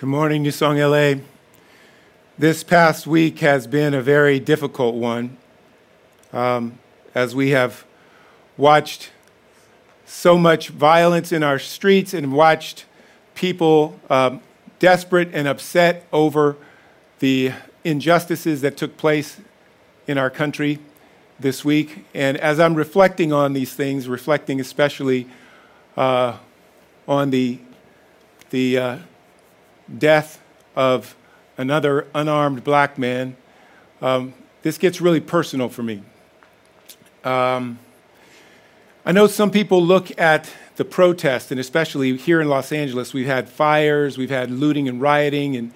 Good morning, New Song LA. This past week has been a very difficult one um, as we have watched so much violence in our streets and watched people um, desperate and upset over the injustices that took place in our country this week. And as I'm reflecting on these things, reflecting especially uh, on the, the uh, death of another unarmed black man, um, this gets really personal for me. Um, I know some people look at the protest, and especially here in Los Angeles, we've had fires, we've had looting and rioting, and,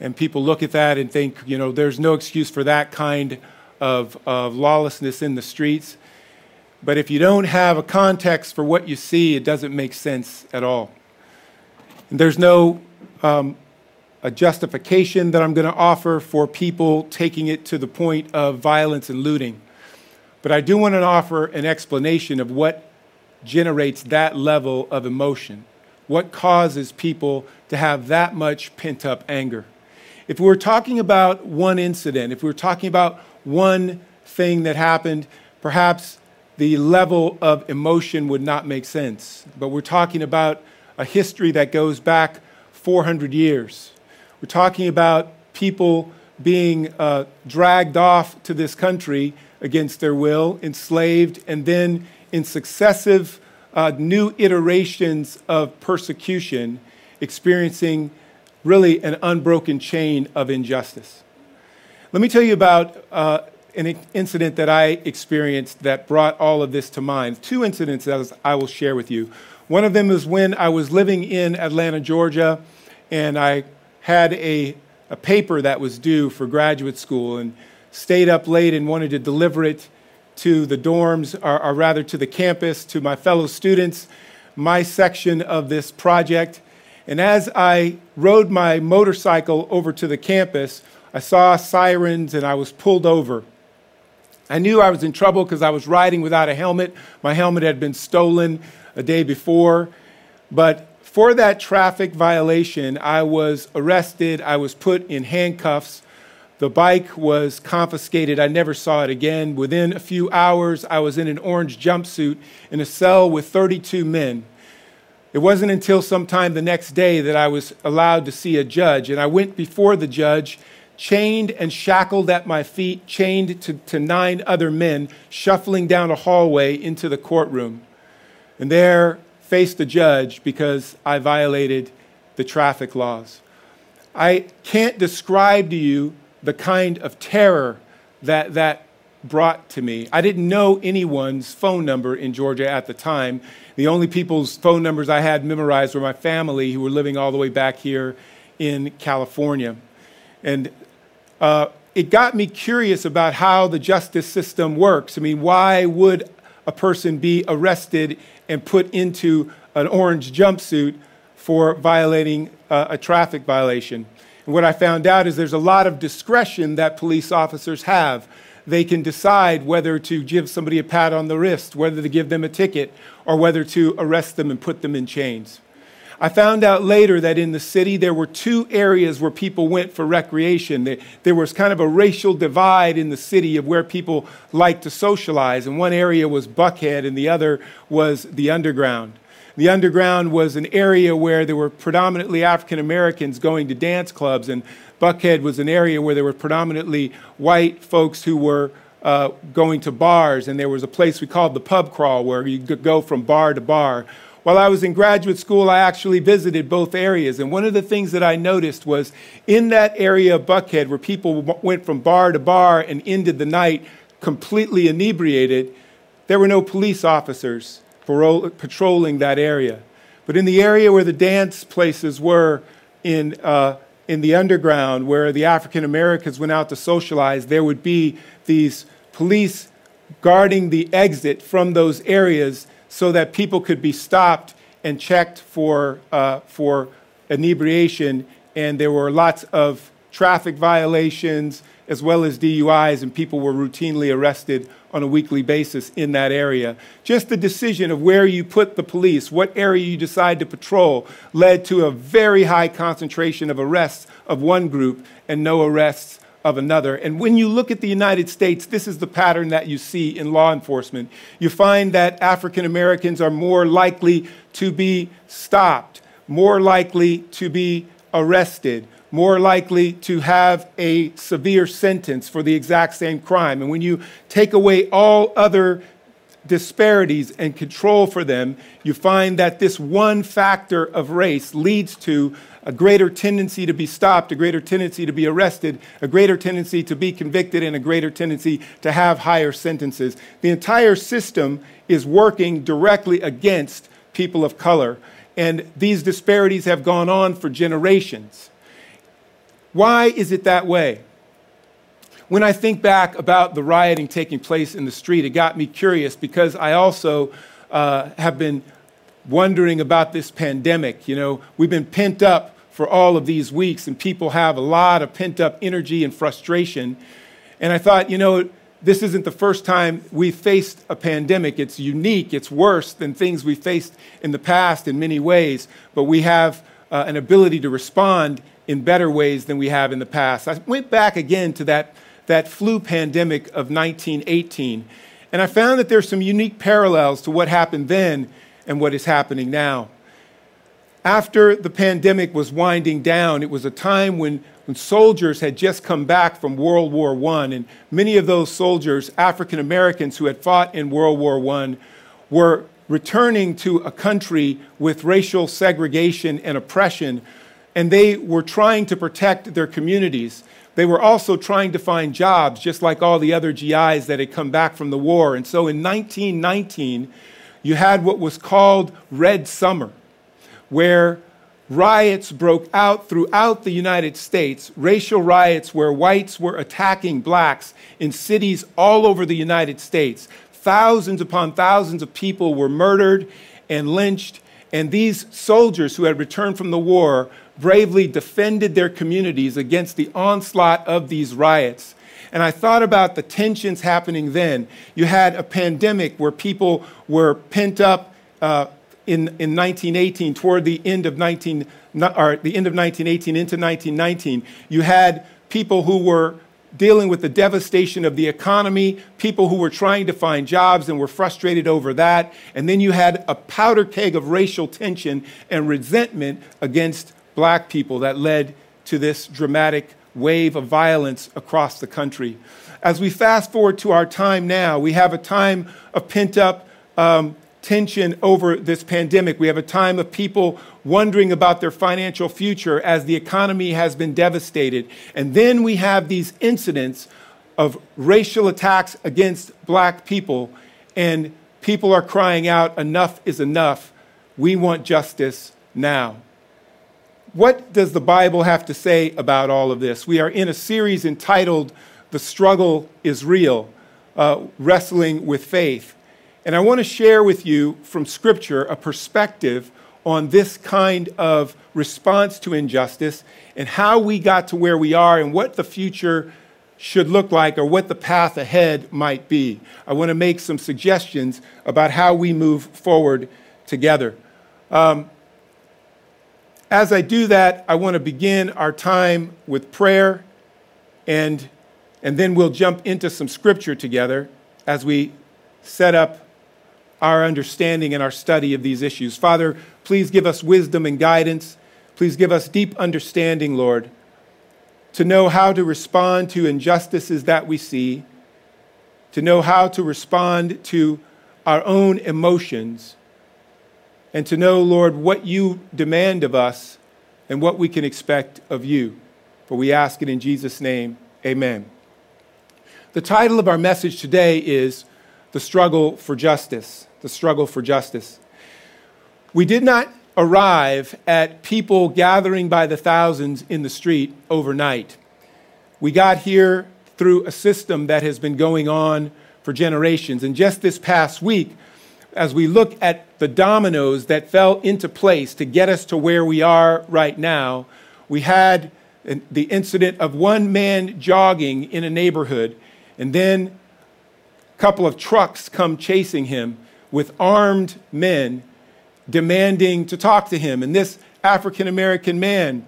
and people look at that and think, you know, there's no excuse for that kind of, of lawlessness in the streets. But if you don't have a context for what you see, it doesn't make sense at all. And there's no um, a justification that I'm going to offer for people taking it to the point of violence and looting. But I do want to offer an explanation of what generates that level of emotion, what causes people to have that much pent up anger. If we're talking about one incident, if we're talking about one thing that happened, perhaps the level of emotion would not make sense. But we're talking about a history that goes back 400 years. We're talking about people being uh, dragged off to this country against their will, enslaved, and then in successive uh, new iterations of persecution, experiencing really an unbroken chain of injustice. Let me tell you about uh, an incident that I experienced that brought all of this to mind. Two incidents that I will share with you. One of them is when I was living in Atlanta, Georgia and I had a, a paper that was due for graduate school and stayed up late and wanted to deliver it to the dorms, or, or rather to the campus, to my fellow students, my section of this project. And as I rode my motorcycle over to the campus, I saw sirens and I was pulled over. I knew I was in trouble because I was riding without a helmet. My helmet had been stolen a day before. But for that traffic violation, I was arrested. I was put in handcuffs. The bike was confiscated. I never saw it again. Within a few hours, I was in an orange jumpsuit in a cell with 32 men. It wasn't until sometime the next day that I was allowed to see a judge, and I went before the judge, chained and shackled at my feet, chained to, to nine other men, shuffling down a hallway into the courtroom. And there face the judge because I violated the traffic laws. I can't describe to you the kind of terror that that brought to me. I didn't know anyone's phone number in Georgia at the time. The only people's phone numbers I had memorized were my family who were living all the way back here in California. And uh, it got me curious about how the justice system works. I mean, why would a person be arrested and put into an orange jumpsuit for violating uh, a traffic violation. And what I found out is there's a lot of discretion that police officers have. They can decide whether to give somebody a pat on the wrist, whether to give them a ticket, or whether to arrest them and put them in chains. I found out later that in the city there were two areas where people went for recreation. There was kind of a racial divide in the city of where people liked to socialize. And one area was Buckhead, and the other was the underground. The underground was an area where there were predominantly African Americans going to dance clubs, and Buckhead was an area where there were predominantly white folks who were uh, going to bars, and there was a place we called the pub crawl where you could go from bar to bar. While I was in graduate school, I actually visited both areas. And one of the things that I noticed was in that area of Buckhead where people went from bar to bar and ended the night completely inebriated, there were no police officers patrolling that area. But in the area where the dance places were in, uh, in the underground, where the African Americans went out to socialize, there would be these police guarding the exit from those areas so that people could be stopped and checked for, uh, for inebriation. And there were lots of traffic violations, as well as DUIs, and people were routinely arrested on a weekly basis in that area. Just the decision of where you put the police, what area you decide to patrol, led to a very high concentration of arrests of one group and no arrests of another. And when you look at the United States, this is the pattern that you see in law enforcement. You find that African Americans are more likely to be stopped, more likely to be arrested, more likely to have a severe sentence for the exact same crime. And when you take away all other disparities and control for them, you find that this one factor of race leads to a greater tendency to be stopped, a greater tendency to be arrested, a greater tendency to be convicted, and a greater tendency to have higher sentences. The entire system is working directly against people of color. And these disparities have gone on for generations. Why is it that way? When I think back about the rioting taking place in the street, it got me curious because I also uh, have been wondering about this pandemic. You know, we've been pent up for all of these weeks, and people have a lot of pent up energy and frustration. And I thought, you know, this isn't the first time we faced a pandemic. It's unique, it's worse than things we faced in the past in many ways, but we have uh, an ability to respond in better ways than we have in the past. I went back again to that, that flu pandemic of 1918, and I found that there's some unique parallels to what happened then and what is happening now. After the pandemic was winding down, it was a time when, when soldiers had just come back from World War I, and many of those soldiers, African Americans who had fought in World War I, were returning to a country with racial segregation and oppression and they were trying to protect their communities. They were also trying to find jobs, just like all the other GIs that had come back from the war. And so in 1919, you had what was called Red Summer, where riots broke out throughout the United States, racial riots where whites were attacking blacks in cities all over the United States. Thousands upon thousands of people were murdered and lynched, and these soldiers who had returned from the war bravely defended their communities against the onslaught of these riots. And I thought about the tensions happening then. You had a pandemic where people were pent up uh, in, in 1918, toward the end of 19, or the end of 1918 into 1919. You had people who were dealing with the devastation of the economy, people who were trying to find jobs and were frustrated over that. And then you had a powder keg of racial tension and resentment against black people that led to this dramatic wave of violence across the country. As we fast forward to our time now, we have a time of pent up um, tension over this pandemic. We have a time of people wondering about their financial future as the economy has been devastated. And then we have these incidents of racial attacks against black people, and people are crying out, enough is enough. We want justice now. What does the Bible have to say about all of this? We are in a series entitled The Struggle is Real uh, Wrestling with Faith. And I want to share with you from Scripture a perspective on this kind of response to injustice and how we got to where we are and what the future should look like or what the path ahead might be. I want to make some suggestions about how we move forward together. Um, as I do that, I want to begin our time with prayer, and, and then we'll jump into some scripture together as we set up our understanding and our study of these issues. Father, please give us wisdom and guidance. Please give us deep understanding, Lord, to know how to respond to injustices that we see, to know how to respond to our own emotions and to know, Lord, what you demand of us and what we can expect of you. For we ask it in Jesus' name. Amen. The title of our message today is The Struggle for Justice. The Struggle for Justice. We did not arrive at people gathering by the thousands in the street overnight. We got here through a system that has been going on for generations. And just this past week, as we look at the dominoes that fell into place to get us to where we are right now, we had the incident of one man jogging in a neighborhood, and then a couple of trucks come chasing him with armed men demanding to talk to him. And this African American man,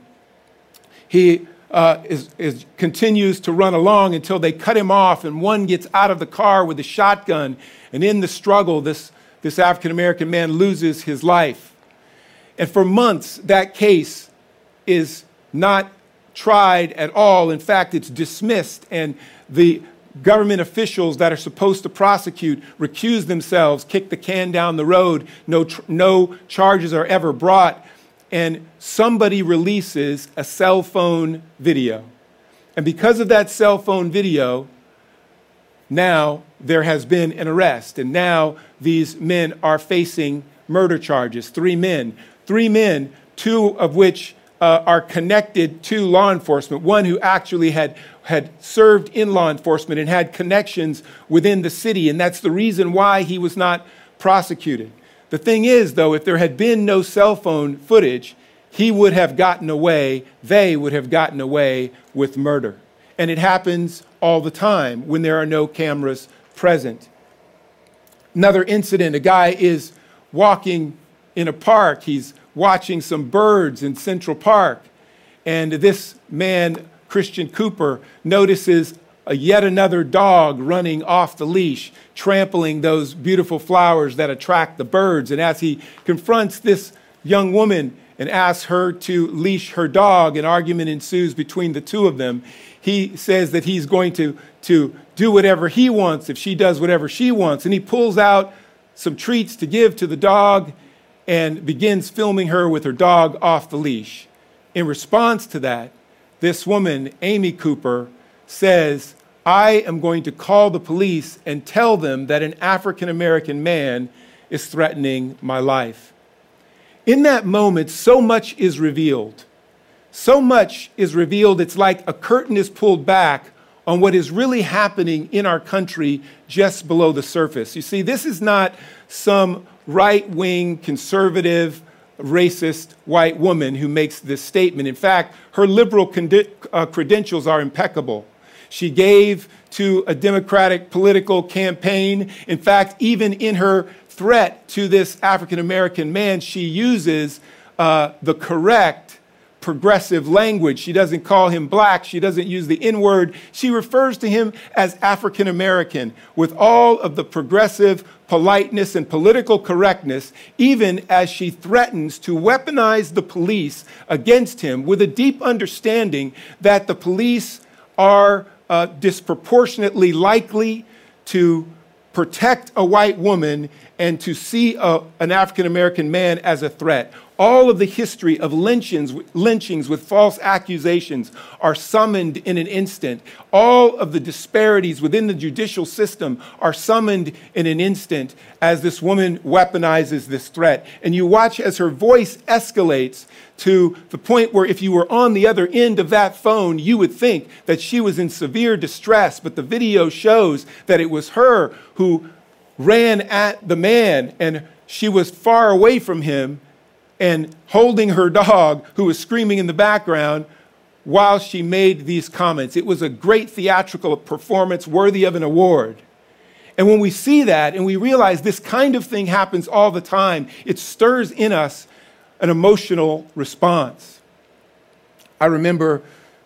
he uh, is, is, continues to run along until they cut him off, and one gets out of the car with a shotgun. And in the struggle, this, this African American man loses his life. And for months, that case is not tried at all. In fact, it's dismissed, and the government officials that are supposed to prosecute recuse themselves, kick the can down the road, no, tr- no charges are ever brought, and somebody releases a cell phone video. And because of that cell phone video, now there has been an arrest, and now these men are facing murder charges. Three men. Three men, two of which uh, are connected to law enforcement. One who actually had, had served in law enforcement and had connections within the city, and that's the reason why he was not prosecuted. The thing is, though, if there had been no cell phone footage, he would have gotten away, they would have gotten away with murder. And it happens all the time when there are no cameras present. Another incident a guy is walking in a park, he's watching some birds in Central Park. And this man, Christian Cooper, notices a yet another dog running off the leash, trampling those beautiful flowers that attract the birds. And as he confronts this young woman and asks her to leash her dog, an argument ensues between the two of them. He says that he's going to, to do whatever he wants if she does whatever she wants. And he pulls out some treats to give to the dog and begins filming her with her dog off the leash. In response to that, this woman, Amy Cooper, says, I am going to call the police and tell them that an African American man is threatening my life. In that moment, so much is revealed. So much is revealed, it's like a curtain is pulled back on what is really happening in our country just below the surface. You see, this is not some right wing, conservative, racist white woman who makes this statement. In fact, her liberal uh, credentials are impeccable. She gave to a Democratic political campaign. In fact, even in her threat to this African American man, she uses uh, the correct progressive language. She doesn't call him black. She doesn't use the N word. She refers to him as African American with all of the progressive politeness and political correctness, even as she threatens to weaponize the police against him with a deep understanding that the police are uh, disproportionately likely to protect a white woman and to see a, an African American man as a threat. All of the history of lynchings, lynchings with false accusations are summoned in an instant. All of the disparities within the judicial system are summoned in an instant as this woman weaponizes this threat. And you watch as her voice escalates to the point where if you were on the other end of that phone, you would think that she was in severe distress. But the video shows that it was her who ran at the man and she was far away from him and holding her dog, who was screaming in the background, while she made these comments. It was a great theatrical performance worthy of an award. And when we see that and we realize this kind of thing happens all the time, it stirs in us an emotional response. I remember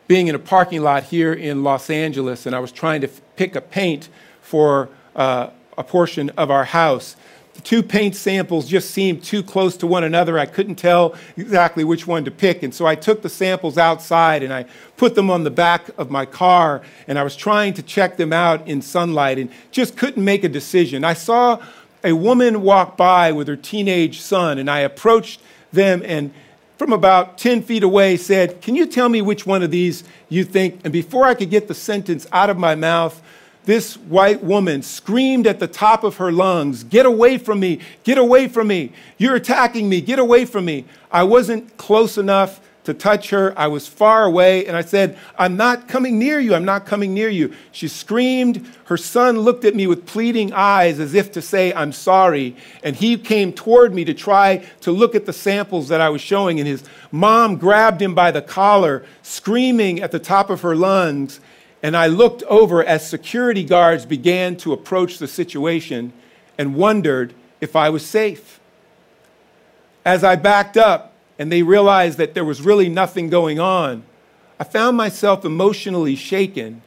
being in a parking lot here in Los Angeles, and I was trying to f- pick a paint for uh, a portion of our house. Two paint samples just seemed too close to one another. I couldn't tell exactly which one to pick. And so I took the samples outside and I put them on the back of my car and I was trying to check them out in sunlight and just couldn't make a decision. I saw a woman walk by with her teenage son and I approached them and from about 10 feet away said, Can you tell me which one of these you think? And before I could get the sentence out of my mouth, this white woman screamed at the top of her lungs, Get away from me! Get away from me! You're attacking me! Get away from me! I wasn't close enough to touch her. I was far away, and I said, I'm not coming near you. I'm not coming near you. She screamed. Her son looked at me with pleading eyes as if to say, I'm sorry. And he came toward me to try to look at the samples that I was showing, and his mom grabbed him by the collar, screaming at the top of her lungs. And I looked over as security guards began to approach the situation and wondered if I was safe. As I backed up, and they realized that there was really nothing going on, I found myself emotionally shaken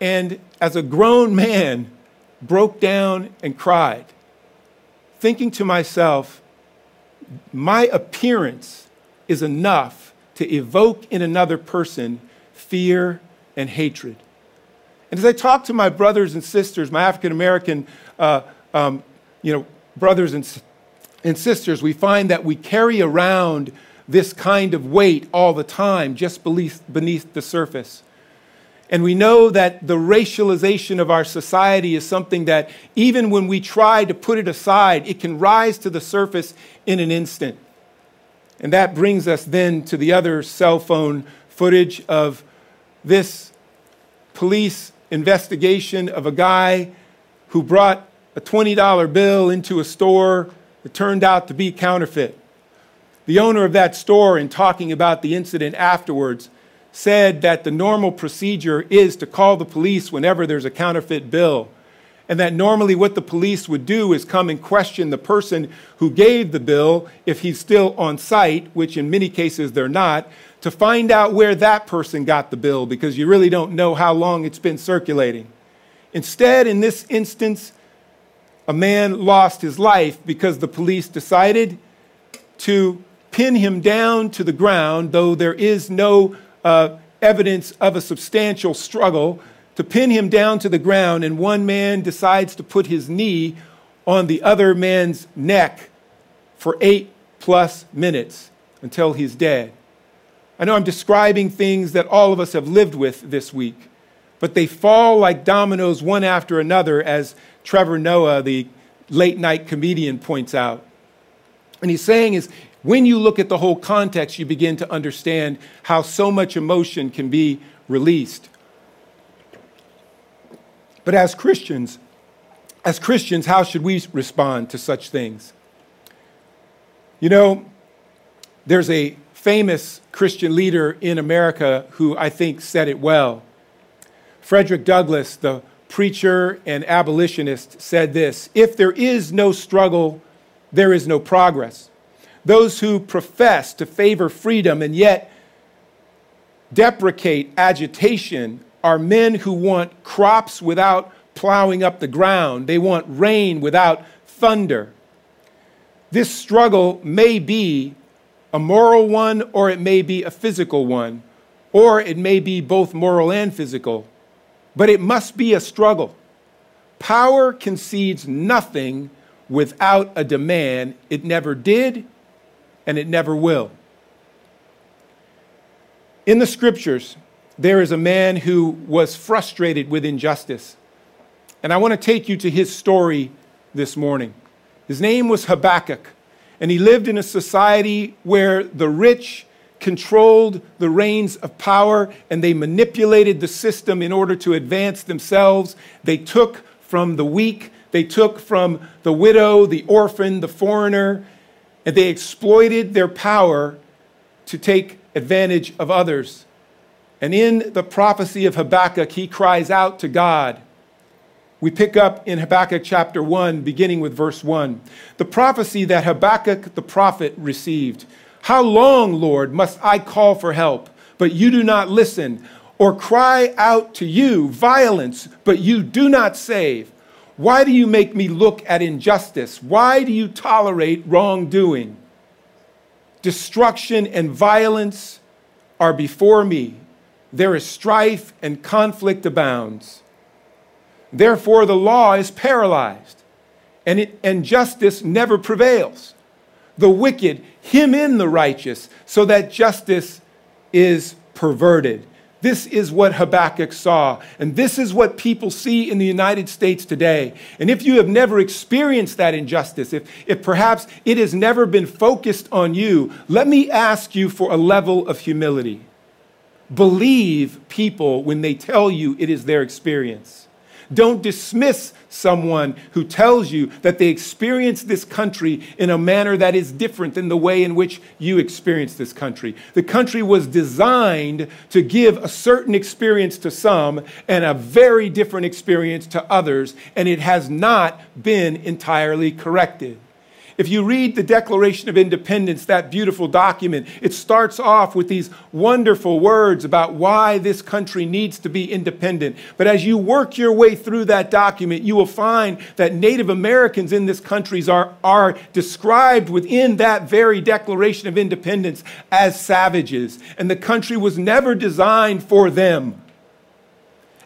and, as a grown man, broke down and cried, thinking to myself, my appearance is enough to evoke in another person fear and hatred. And as I talk to my brothers and sisters, my African American, uh, um, you know, brothers and and sisters, we find that we carry around this kind of weight all the time, just beneath, beneath the surface. And we know that the racialization of our society is something that, even when we try to put it aside, it can rise to the surface in an instant. And that brings us then to the other cell phone footage of this police investigation of a guy who brought a $20 bill into a store that turned out to be counterfeit. The owner of that store, in talking about the incident afterwards, said that the normal procedure is to call the police whenever there's a counterfeit bill. And that normally what the police would do is come and question the person who gave the bill if he's still on site, which in many cases they're not, to find out where that person got the bill because you really don't know how long it's been circulating. Instead, in this instance, a man lost his life because the police decided to pin him down to the ground, though there is no uh, evidence of a substantial struggle, to pin him down to the ground, and one man decides to put his knee on the other man's neck for eight plus minutes until he's dead. I know I'm describing things that all of us have lived with this week, but they fall like dominoes one after another as Trevor Noah, the late night comedian, points out. And he's saying is when you look at the whole context, you begin to understand how so much emotion can be released. But as Christians, as Christians, how should we respond to such things? You know, there's a famous Christian leader in America who I think said it well. Frederick Douglass, the preacher and abolitionist, said this If there is no struggle, there is no progress. Those who profess to favor freedom and yet deprecate agitation are men who want crops without plowing up the ground. They want rain without thunder. This struggle may be a moral one or it may be a physical one, or it may be both moral and physical but it must be a struggle. Power concedes nothing without a demand. It never did, and it never will. In the scriptures, there is a man who was frustrated with injustice. And I want to take you to his story this morning. His name was Habakkuk, and he lived in a society where the rich controlled the reins of power and they manipulated the system in order to advance themselves. They took from the weak, they took from the widow, the orphan, the foreigner, and they exploited their power to take advantage of others. And in the prophecy of Habakkuk, he cries out to God. We pick up in Habakkuk chapter 1, beginning with verse 1. The prophecy that Habakkuk the prophet received how long, Lord, must I call for help, but you do not listen, or cry out to you violence, but you do not save? Why do you make me look at injustice? Why do you tolerate wrongdoing? Destruction and violence are before me. There is strife and conflict abounds. Therefore, the law is paralyzed, and, it, and justice never prevails. The wicked him in the righteous, so that justice is perverted. This is what Habakkuk saw. And this is what people see in the United States today. And if you have never experienced that injustice, if, if perhaps it has never been focused on you, let me ask you for a level of humility. Believe people when they tell you it is their experience. Don't dismiss someone who tells you that they experience this country in a manner that is different than the way in which you experience this country. The country was designed to give a certain experience to some and a very different experience to others, and it has not been entirely corrected. If you read the Declaration of Independence, that beautiful document, it starts off with these wonderful words about why this country needs to be independent. But as you work your way through that document, you will find that Native Americans in this country are, are described within that very Declaration of Independence as savages. And the country was never designed for them.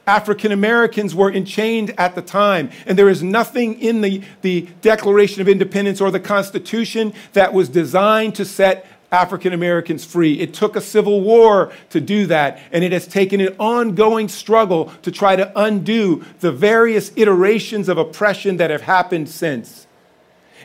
African Americans were enchained at the time, and there is nothing in the, the Declaration of Independence or the Constitution that was designed to set African Americans free. It took a civil war to do that, and it has taken an ongoing struggle to try to undo the various iterations of oppression that have happened since.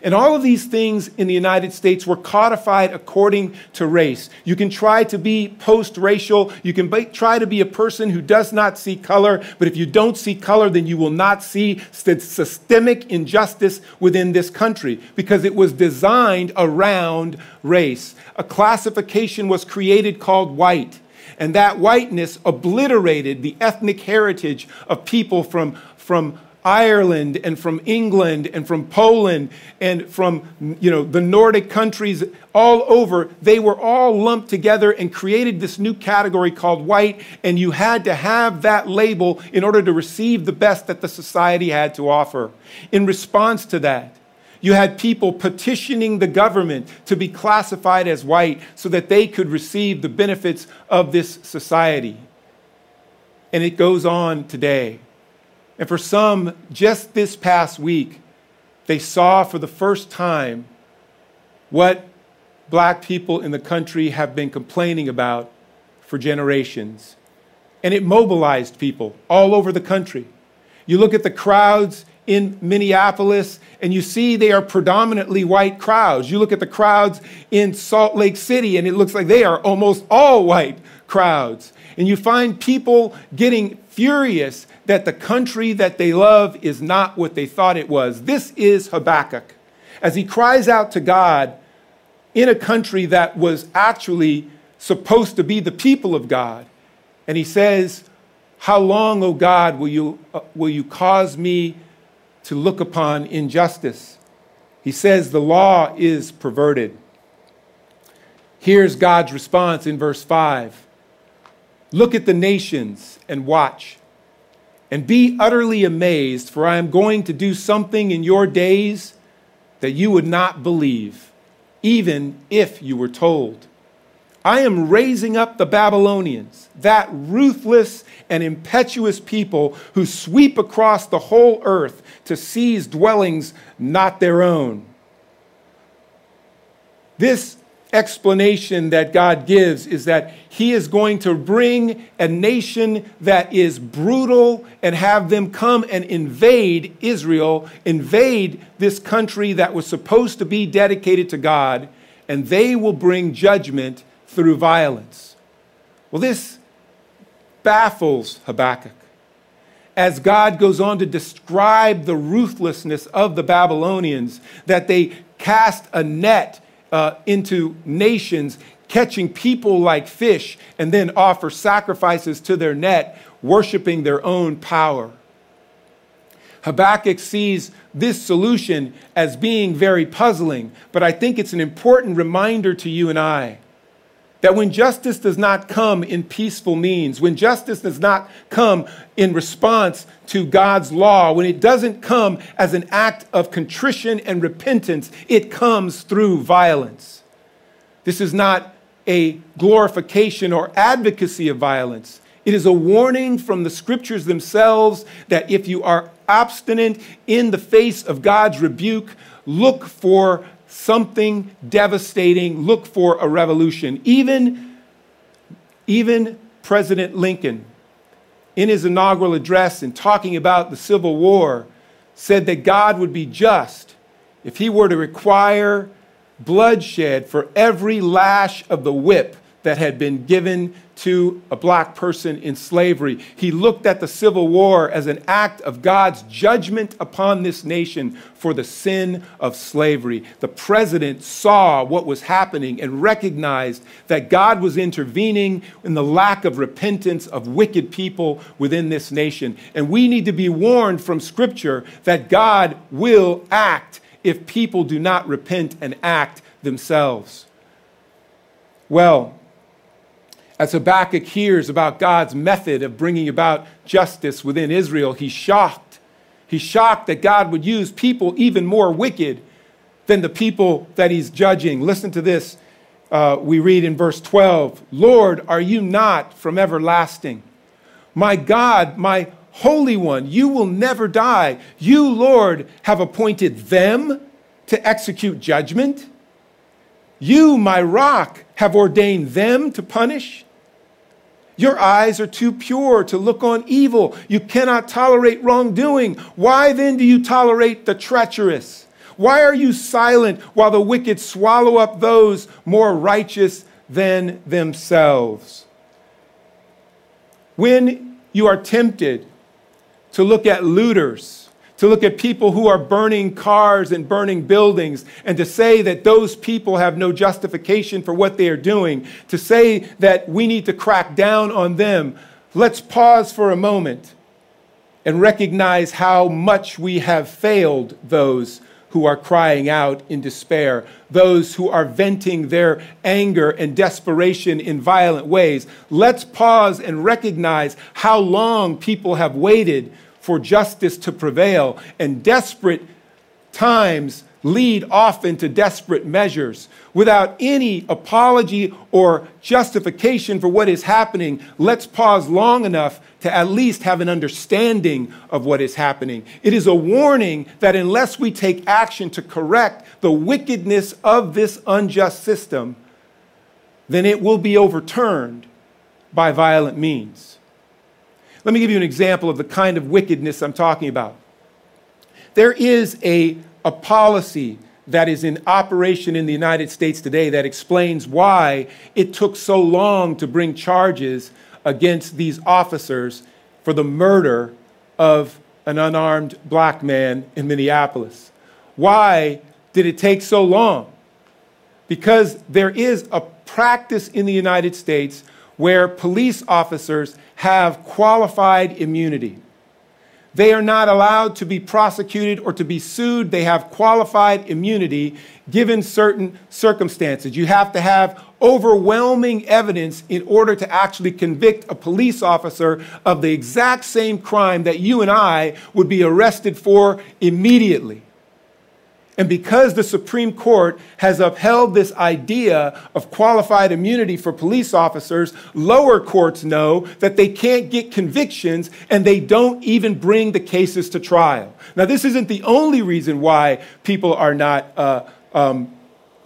And all of these things in the United States were codified according to race. You can try to be post racial. You can be, try to be a person who does not see color. But if you don't see color, then you will not see systemic injustice within this country because it was designed around race. A classification was created called white. And that whiteness obliterated the ethnic heritage of people from, from Ireland and from England and from Poland and from you know the Nordic countries all over they were all lumped together and created this new category called white and you had to have that label in order to receive the best that the society had to offer. In response to that you had people petitioning the government to be classified as white so that they could receive the benefits of this society. And it goes on today and for some, just this past week, they saw for the first time what black people in the country have been complaining about for generations. And it mobilized people all over the country. You look at the crowds in Minneapolis and you see they are predominantly white crowds. You look at the crowds in Salt Lake City and it looks like they are almost all white crowds. And you find people getting furious that the country that they love is not what they thought it was. This is Habakkuk. As he cries out to God in a country that was actually supposed to be the people of God. And he says, How long, O God, will you, uh, will you cause me to look upon injustice? He says, The law is perverted. Here's God's response in verse 5 Look at the nations and watch and be utterly amazed, for I am going to do something in your days that you would not believe, even if you were told. I am raising up the Babylonians, that ruthless and impetuous people who sweep across the whole earth to seize dwellings not their own. This explanation that God gives is that He is going to bring a nation that is brutal and have them come and invade Israel, invade this country that was supposed to be dedicated to God, and they will bring judgment through violence. Well, this baffles Habakkuk as God goes on to describe the ruthlessness of the Babylonians, that they cast a net uh, into nations, catching people like fish, and then offer sacrifices to their net, worshiping their own power. Habakkuk sees this solution as being very puzzling, but I think it's an important reminder to you and I that when justice does not come in peaceful means, when justice does not come in response to God's law, when it doesn't come as an act of contrition and repentance, it comes through violence. This is not a glorification or advocacy of violence. It is a warning from the scriptures themselves that if you are obstinate in the face of God's rebuke, look for something devastating, look for a revolution. Even, even President Lincoln, in his inaugural address and talking about the Civil War, said that God would be just if he were to require bloodshed for every lash of the whip that had been given to a black person in slavery. He looked at the Civil War as an act of God's judgment upon this nation for the sin of slavery. The president saw what was happening and recognized that God was intervening in the lack of repentance of wicked people within this nation. And we need to be warned from Scripture that God will act if people do not repent and act themselves. Well, as Habakkuk hears about God's method of bringing about justice within Israel, he's shocked. He's shocked that God would use people even more wicked than the people that he's judging. Listen to this. Uh, we read in verse 12 Lord, are you not from everlasting? My God, my Holy One, you will never die. You, Lord, have appointed them to execute judgment. You, my rock, have ordained them to punish. Your eyes are too pure to look on evil. You cannot tolerate wrongdoing. Why then do you tolerate the treacherous? Why are you silent while the wicked swallow up those more righteous than themselves? When you are tempted to look at looters, to look at people who are burning cars and burning buildings, and to say that those people have no justification for what they are doing, to say that we need to crack down on them, let's pause for a moment and recognize how much we have failed those who are crying out in despair, those who are venting their anger and desperation in violent ways. Let's pause and recognize how long people have waited for justice to prevail, and desperate times lead often to desperate measures. Without any apology or justification for what is happening, let's pause long enough to at least have an understanding of what is happening. It is a warning that unless we take action to correct the wickedness of this unjust system, then it will be overturned by violent means. Let me give you an example of the kind of wickedness I'm talking about. There is a, a policy that is in operation in the United States today that explains why it took so long to bring charges against these officers for the murder of an unarmed black man in Minneapolis. Why did it take so long? Because there is a practice in the United States where police officers have qualified immunity. They are not allowed to be prosecuted or to be sued. They have qualified immunity given certain circumstances. You have to have overwhelming evidence in order to actually convict a police officer of the exact same crime that you and I would be arrested for immediately. And because the Supreme Court has upheld this idea of qualified immunity for police officers, lower courts know that they can't get convictions and they don't even bring the cases to trial. Now, this isn't the only reason why people are not uh, um,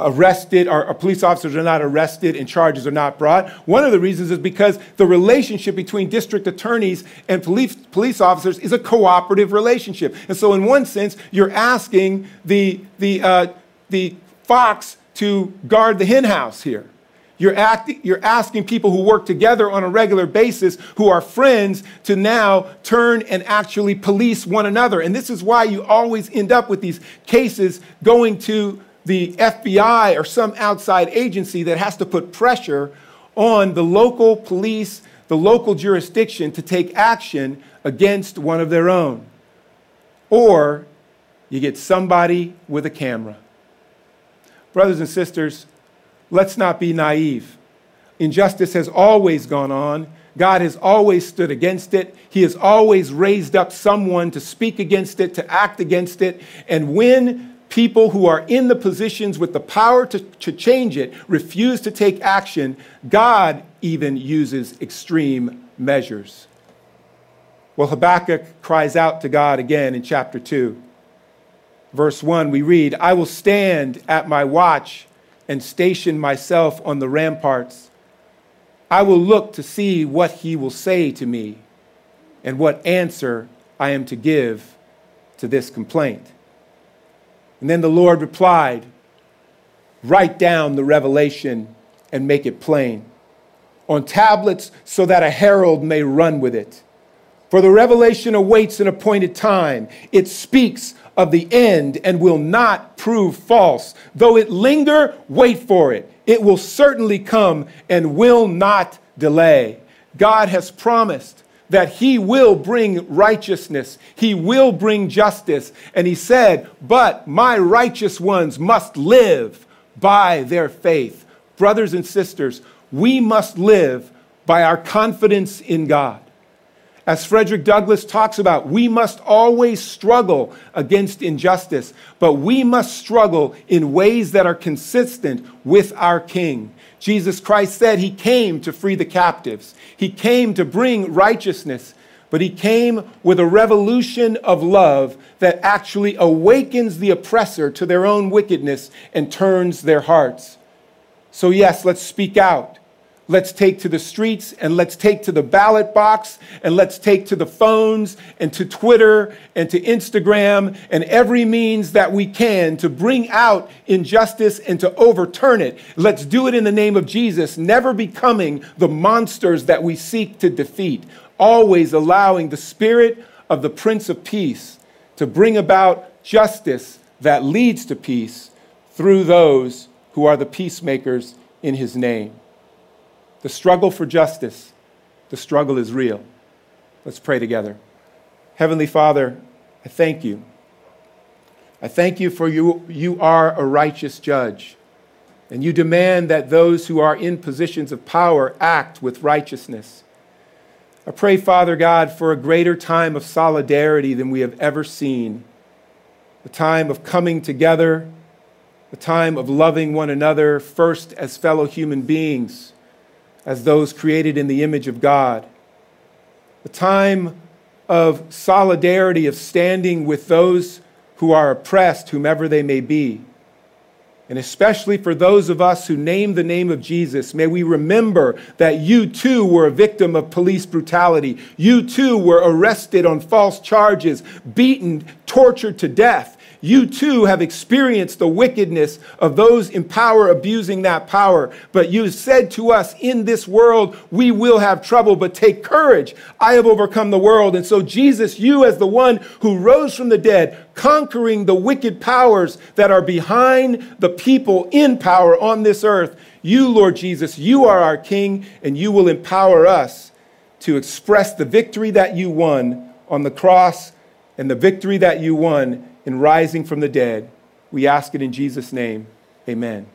arrested or, or, police officers are not arrested and charges are not brought. One of the reasons is because the relationship between district attorneys and police, police officers is a cooperative relationship. And so, in one sense, you're asking the, the, uh, the fox to guard the henhouse here. You're, acting, you're asking people who work together on a regular basis, who are friends, to now turn and actually police one another. And this is why you always end up with these cases going to the FBI or some outside agency that has to put pressure on the local police, the local jurisdiction to take action against one of their own. Or you get somebody with a camera. Brothers and sisters, let's not be naive. Injustice has always gone on. God has always stood against it. He has always raised up someone to speak against it, to act against it. And when people who are in the positions with the power to, to change it refuse to take action, God even uses extreme measures. Well, Habakkuk cries out to God again in chapter 2. Verse 1, we read, I will stand at my watch and station myself on the ramparts. I will look to see what he will say to me and what answer I am to give to this complaint. And then the Lord replied, Write down the revelation and make it plain on tablets so that a herald may run with it. For the revelation awaits an appointed time. It speaks of the end and will not prove false. Though it linger, wait for it. It will certainly come and will not delay. God has promised that He will bring righteousness, He will bring justice. And He said, But my righteous ones must live by their faith. Brothers and sisters, we must live by our confidence in God. As Frederick Douglass talks about, we must always struggle against injustice, but we must struggle in ways that are consistent with our King. Jesus Christ said he came to free the captives, he came to bring righteousness, but he came with a revolution of love that actually awakens the oppressor to their own wickedness and turns their hearts. So, yes, let's speak out. Let's take to the streets and let's take to the ballot box and let's take to the phones and to Twitter and to Instagram and every means that we can to bring out injustice and to overturn it. Let's do it in the name of Jesus, never becoming the monsters that we seek to defeat, always allowing the spirit of the Prince of Peace to bring about justice that leads to peace through those who are the peacemakers in his name. The struggle for justice, the struggle is real. Let's pray together. Heavenly Father, I thank you. I thank you for you, you are a righteous judge, and you demand that those who are in positions of power act with righteousness. I pray, Father God, for a greater time of solidarity than we have ever seen, a time of coming together, a time of loving one another first as fellow human beings as those created in the image of God. A time of solidarity, of standing with those who are oppressed, whomever they may be. And especially for those of us who name the name of Jesus, may we remember that you too were a victim of police brutality. You too were arrested on false charges, beaten, tortured to death. You too have experienced the wickedness of those in power abusing that power. But you said to us, In this world we will have trouble, but take courage. I have overcome the world. And so, Jesus, you as the one who rose from the dead, conquering the wicked powers that are behind the people in power on this earth, you, Lord Jesus, you are our King, and you will empower us to express the victory that you won on the cross and the victory that you won in rising from the dead. We ask it in Jesus' name. Amen.